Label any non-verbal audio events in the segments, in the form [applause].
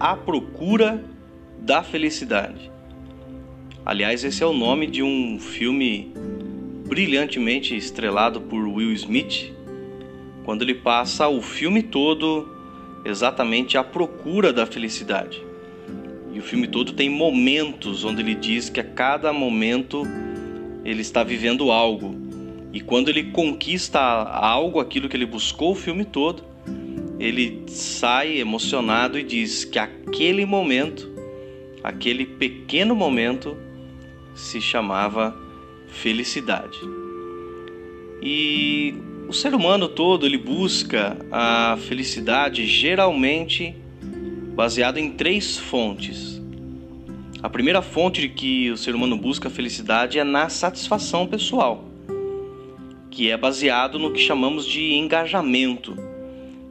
A Procura da Felicidade. Aliás, esse é o nome de um filme brilhantemente estrelado por Will Smith, quando ele passa o filme todo exatamente à procura da felicidade. E o filme todo tem momentos onde ele diz que a cada momento ele está vivendo algo. E quando ele conquista algo, aquilo que ele buscou o filme todo, ele sai emocionado e diz que aquele momento, aquele pequeno momento, se chamava felicidade. E o ser humano todo ele busca a felicidade geralmente baseado em três fontes. A primeira fonte de que o ser humano busca a felicidade é na satisfação pessoal, que é baseado no que chamamos de engajamento,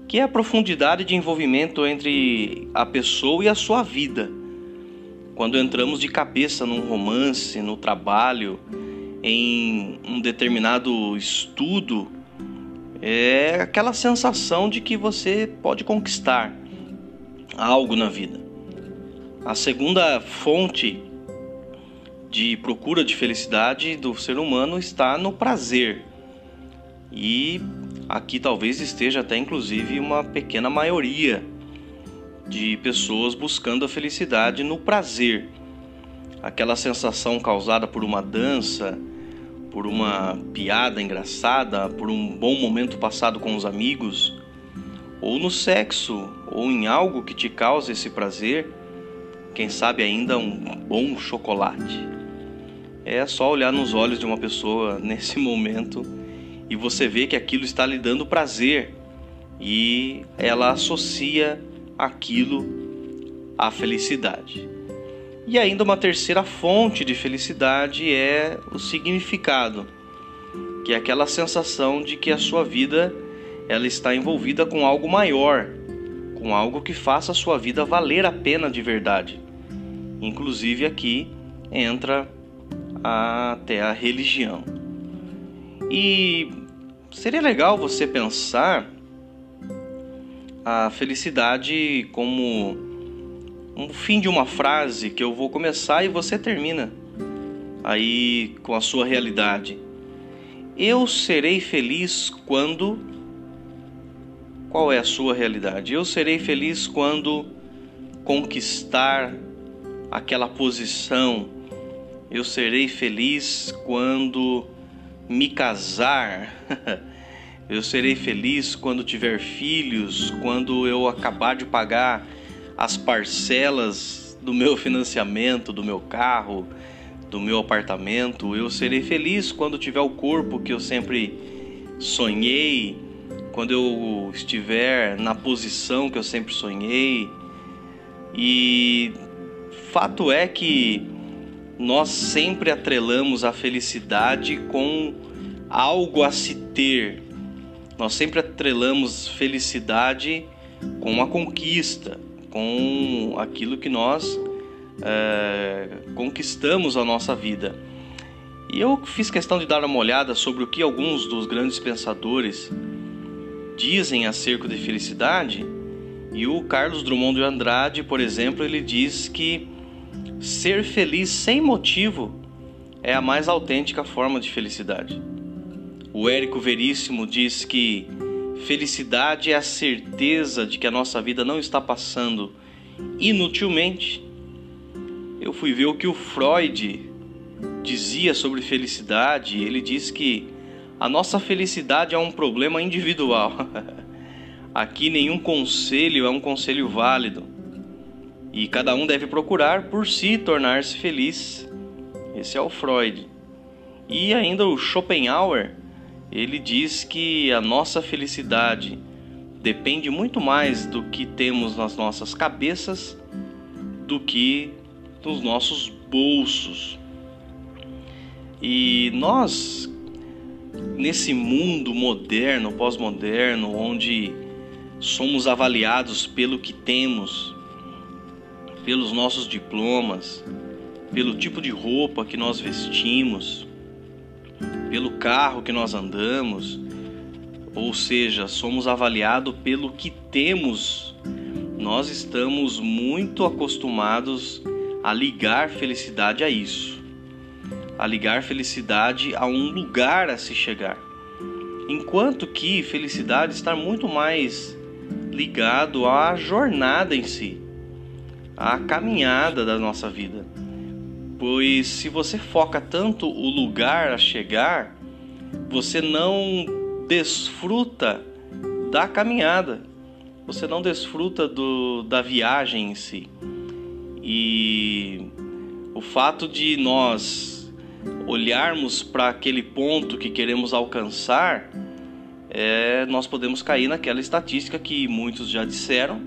que é a profundidade de envolvimento entre a pessoa e a sua vida. Quando entramos de cabeça num romance, no trabalho, em um determinado estudo, é aquela sensação de que você pode conquistar algo na vida. A segunda fonte de procura de felicidade do ser humano está no prazer. E aqui talvez esteja até inclusive uma pequena maioria de pessoas buscando a felicidade no prazer. Aquela sensação causada por uma dança, por uma piada engraçada, por um bom momento passado com os amigos, ou no sexo, ou em algo que te cause esse prazer, quem sabe ainda um bom chocolate. É só olhar nos olhos de uma pessoa [laughs] nesse momento e você vê que aquilo está lhe dando prazer e ela associa aquilo à felicidade. E ainda uma terceira fonte de felicidade é o significado, que é aquela sensação de que a sua vida ela está envolvida com algo maior, com algo que faça a sua vida valer a pena de verdade. Inclusive aqui entra até a religião. E seria legal você pensar a felicidade como um fim de uma frase que eu vou começar e você termina aí com a sua realidade. Eu serei feliz quando. Qual é a sua realidade? Eu serei feliz quando conquistar aquela posição. Eu serei feliz quando me casar. [laughs] eu serei feliz quando tiver filhos, quando eu acabar de pagar as parcelas do meu financiamento, do meu carro, do meu apartamento. Eu serei feliz quando tiver o corpo que eu sempre sonhei, quando eu estiver na posição que eu sempre sonhei. E fato é que nós sempre atrelamos a felicidade com algo a se ter. Nós sempre atrelamos felicidade com a conquista com aquilo que nós é, conquistamos a nossa vida. E eu fiz questão de dar uma olhada sobre o que alguns dos grandes pensadores dizem acerca de felicidade. E o Carlos Drummond de Andrade, por exemplo, ele diz que ser feliz sem motivo é a mais autêntica forma de felicidade. O Érico Veríssimo diz que Felicidade é a certeza de que a nossa vida não está passando inutilmente. Eu fui ver o que o Freud dizia sobre felicidade. Ele diz que a nossa felicidade é um problema individual. [laughs] Aqui nenhum conselho é um conselho válido. E cada um deve procurar por si tornar-se feliz. Esse é o Freud. E ainda o Schopenhauer ele diz que a nossa felicidade depende muito mais do que temos nas nossas cabeças do que nos nossos bolsos. E nós, nesse mundo moderno, pós-moderno, onde somos avaliados pelo que temos, pelos nossos diplomas, pelo tipo de roupa que nós vestimos, pelo carro que nós andamos, ou seja, somos avaliados pelo que temos nós estamos muito acostumados a ligar felicidade a isso, a ligar felicidade a um lugar a se chegar. Enquanto que felicidade está muito mais ligado à jornada em si, à caminhada da nossa vida. Pois se você foca tanto o lugar a chegar, você não desfruta da caminhada, você não desfruta do, da viagem em si. E o fato de nós olharmos para aquele ponto que queremos alcançar, é, nós podemos cair naquela estatística que muitos já disseram,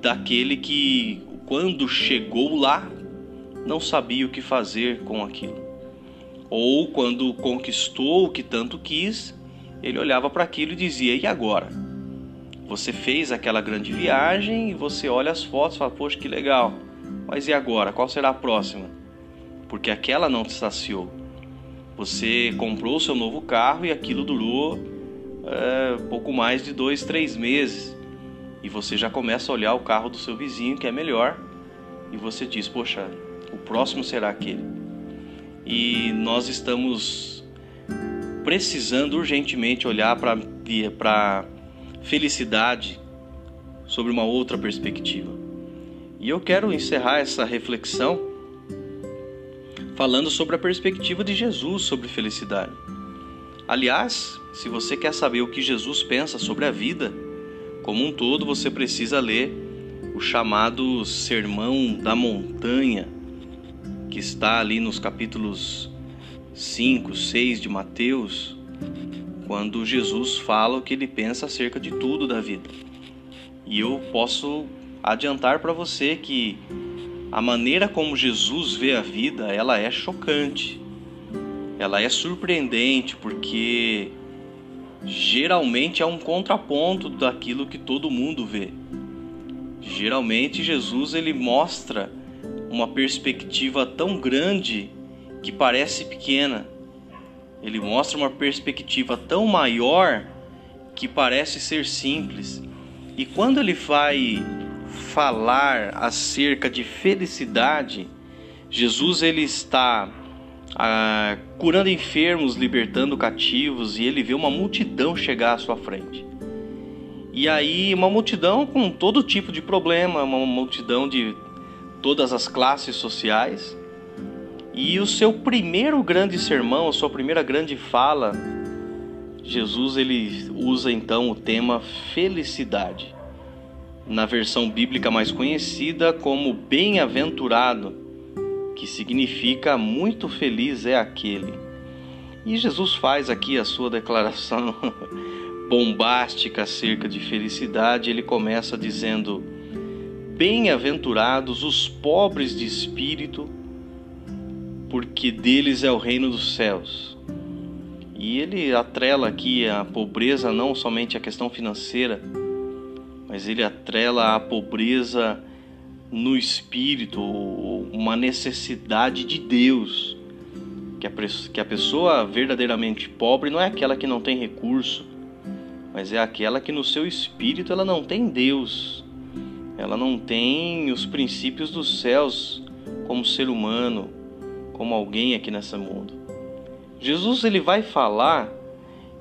daquele que quando chegou lá não sabia o que fazer com aquilo. Ou quando conquistou o que tanto quis, ele olhava para aquilo e dizia: E agora? Você fez aquela grande viagem e você olha as fotos e fala: Poxa, que legal. Mas e agora? Qual será a próxima? Porque aquela não te saciou. Você comprou o seu novo carro e aquilo durou é, pouco mais de dois, três meses. E você já começa a olhar o carro do seu vizinho que é melhor. E você diz: Poxa, o próximo será aquele. E nós estamos precisando urgentemente olhar para felicidade sobre uma outra perspectiva. E eu quero encerrar essa reflexão falando sobre a perspectiva de Jesus sobre felicidade. Aliás, se você quer saber o que Jesus pensa sobre a vida como um todo, você precisa ler o chamado Sermão da Montanha, que está ali nos capítulos 5, 6 de Mateus, quando Jesus fala o que ele pensa acerca de tudo da vida. E eu posso adiantar para você que a maneira como Jesus vê a vida, ela é chocante. Ela é surpreendente porque geralmente é um contraponto daquilo que todo mundo vê. Geralmente Jesus ele mostra uma perspectiva tão grande que parece pequena. Ele mostra uma perspectiva tão maior que parece ser simples. E quando ele vai falar acerca de felicidade, Jesus ele está ah, curando enfermos, libertando cativos e ele vê uma multidão chegar à sua frente. E aí uma multidão com todo tipo de problema, uma multidão de todas as classes sociais. E o seu primeiro grande sermão, a sua primeira grande fala, Jesus ele usa então o tema felicidade. Na versão bíblica mais conhecida como bem-aventurado, que significa muito feliz é aquele. E Jesus faz aqui a sua declaração [laughs] bombástica acerca de felicidade. Ele começa dizendo: Bem-aventurados os pobres de espírito, porque deles é o reino dos céus. E ele atrela aqui a pobreza não somente a questão financeira, mas ele atrela a pobreza no espírito, uma necessidade de Deus. Que a, que a pessoa verdadeiramente pobre não é aquela que não tem recurso, mas é aquela que no seu espírito ela não tem Deus ela não tem os princípios dos céus como ser humano, como alguém aqui nesse mundo. Jesus ele vai falar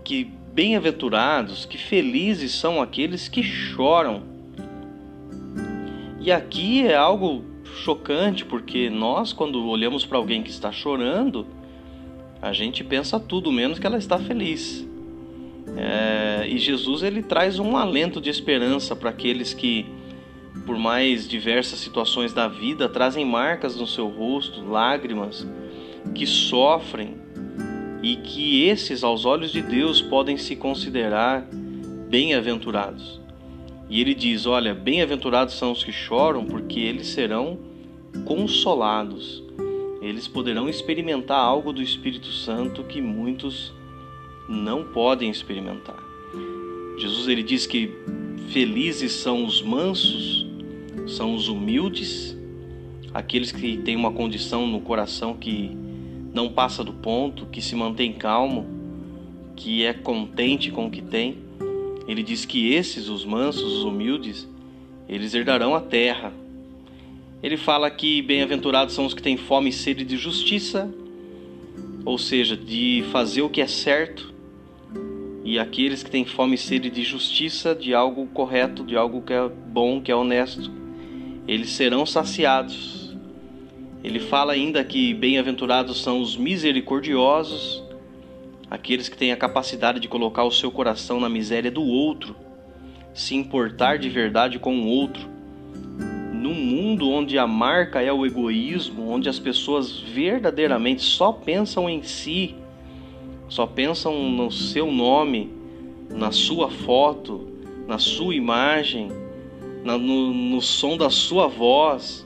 que bem-aventurados, que felizes são aqueles que choram. E aqui é algo chocante, porque nós, quando olhamos para alguém que está chorando, a gente pensa tudo menos que ela está feliz. É, e Jesus ele traz um alento de esperança para aqueles que por mais diversas situações da vida, trazem marcas no seu rosto, lágrimas, que sofrem e que esses, aos olhos de Deus, podem se considerar bem-aventurados. E ele diz: Olha, bem-aventurados são os que choram, porque eles serão consolados. Eles poderão experimentar algo do Espírito Santo que muitos não podem experimentar. Jesus ele diz que felizes são os mansos, são os humildes, aqueles que têm uma condição no coração que não passa do ponto, que se mantém calmo, que é contente com o que tem. Ele diz que esses, os mansos, os humildes, eles herdarão a terra. Ele fala que bem-aventurados são os que têm fome e sede de justiça, ou seja, de fazer o que é certo, e aqueles que têm fome e sede de justiça, de algo correto, de algo que é bom, que é honesto, eles serão saciados. Ele fala ainda que bem-aventurados são os misericordiosos, aqueles que têm a capacidade de colocar o seu coração na miséria do outro, se importar de verdade com o outro. Num mundo onde a marca é o egoísmo, onde as pessoas verdadeiramente só pensam em si, só pensam no seu nome, na sua foto, na sua imagem, no, no som da sua voz,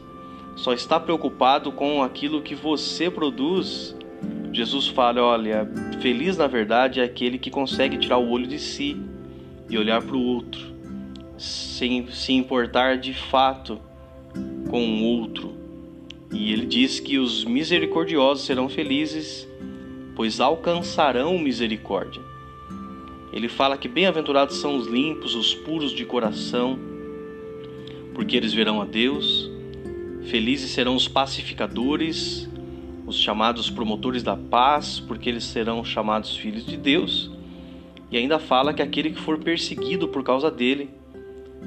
só está preocupado com aquilo que você produz, Jesus fala: olha, feliz na verdade é aquele que consegue tirar o olho de si e olhar para o outro, sem se importar de fato com o outro. E ele diz que os misericordiosos serão felizes, pois alcançarão misericórdia. Ele fala que bem-aventurados são os limpos, os puros de coração, porque eles verão a Deus. Felizes serão os pacificadores, os chamados promotores da paz, porque eles serão chamados filhos de Deus. E ainda fala que aquele que for perseguido por causa dele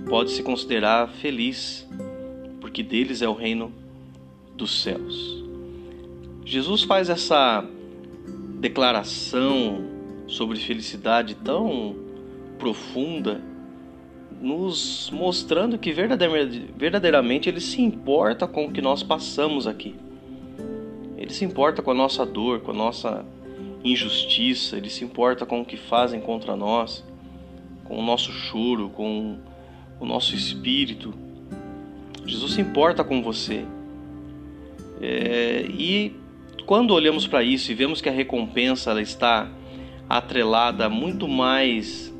pode se considerar feliz, porque deles é o reino dos céus. Jesus faz essa declaração sobre felicidade tão profunda, nos mostrando que verdadeiramente ele se importa com o que nós passamos aqui. Ele se importa com a nossa dor, com a nossa injustiça, ele se importa com o que fazem contra nós, com o nosso choro, com o nosso espírito. Jesus se importa com você. É, e quando olhamos para isso e vemos que a recompensa ela está atrelada muito mais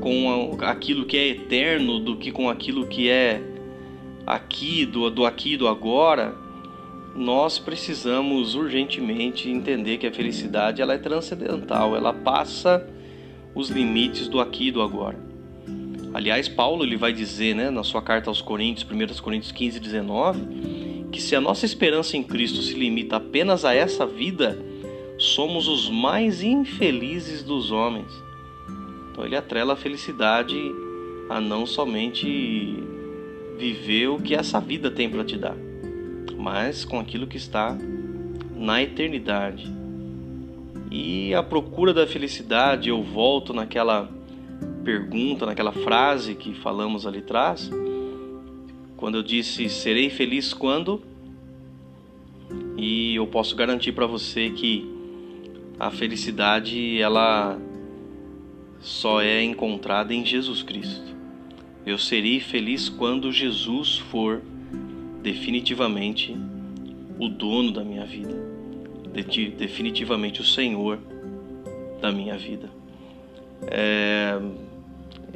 com aquilo que é eterno do que com aquilo que é aqui, do, do aqui e do agora, nós precisamos urgentemente entender que a felicidade ela é transcendental, ela passa os limites do aqui e do agora. Aliás, Paulo ele vai dizer, né, na sua carta aos Coríntios, 1 Coríntios 15, 19, que se a nossa esperança em Cristo se limita apenas a essa vida, somos os mais infelizes dos homens. Então ele atrela a felicidade a não somente viver o que essa vida tem para te dar mas com aquilo que está na eternidade. E a procura da felicidade, eu volto naquela pergunta, naquela frase que falamos ali atrás, quando eu disse serei feliz quando e eu posso garantir para você que a felicidade ela só é encontrada em Jesus Cristo. Eu serei feliz quando Jesus for definitivamente o dono da minha vida, definitivamente o Senhor da minha vida. É,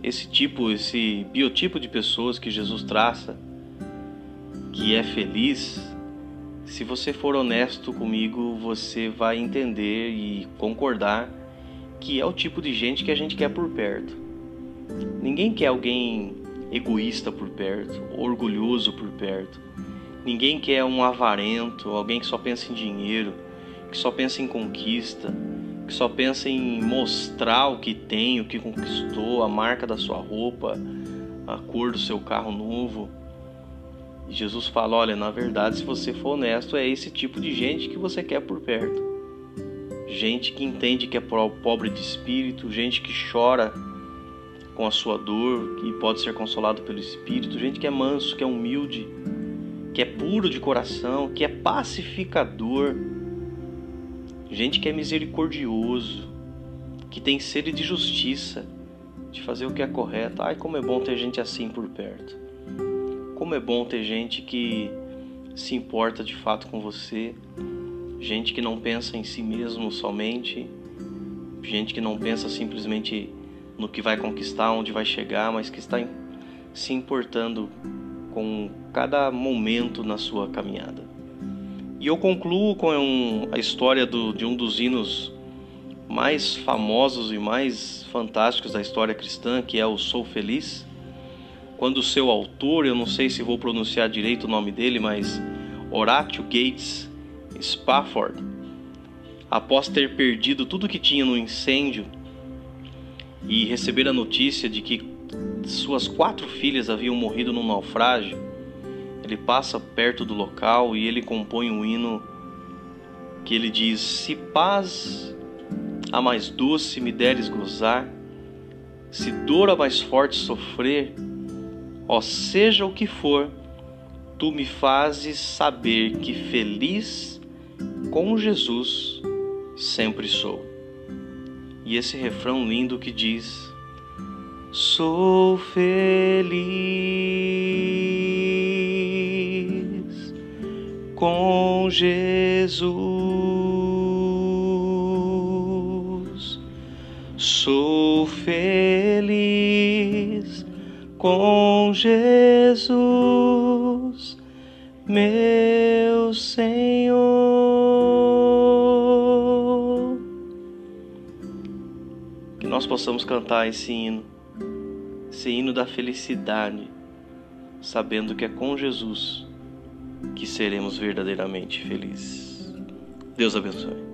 esse tipo, esse biotipo de pessoas que Jesus traça, que é feliz, se você for honesto comigo, você vai entender e concordar que é o tipo de gente que a gente quer por perto. Ninguém quer alguém egoísta por perto, orgulhoso por perto. Ninguém quer um avarento, alguém que só pensa em dinheiro, que só pensa em conquista, que só pensa em mostrar o que tem, o que conquistou, a marca da sua roupa, a cor do seu carro novo. E Jesus fala: olha, na verdade, se você for honesto, é esse tipo de gente que você quer por perto. Gente que entende que é pobre de espírito, gente que chora com a sua dor, que pode ser consolado pelo Espírito, gente que é manso, que é humilde, que é puro de coração, que é pacificador, gente que é misericordioso, que tem sede de justiça, de fazer o que é correto. Ai, como é bom ter gente assim por perto. Como é bom ter gente que se importa de fato com você, gente que não pensa em si mesmo somente, gente que não pensa simplesmente no que vai conquistar, onde vai chegar, mas que está se importando com cada momento na sua caminhada. E eu concluo com a história do, de um dos hinos mais famosos e mais fantásticos da história cristã, que é o Sou Feliz. quando o seu autor, eu não sei se vou pronunciar direito o nome dele, mas Horatio Gates Spafford, após ter perdido tudo que tinha no incêndio e receber a notícia de que suas quatro filhas haviam morrido num naufrágio, ele passa perto do local e ele compõe um hino que ele diz: Se paz a mais doce me deres gozar, se dor a mais forte sofrer, ó seja o que for, tu me fazes saber que feliz com Jesus sempre sou. E esse refrão lindo que diz: Sou feliz com Jesus. Sou feliz com Jesus, meu Senhor. Nós possamos cantar esse hino esse hino da felicidade, sabendo que é com Jesus que seremos verdadeiramente felizes. Deus abençoe.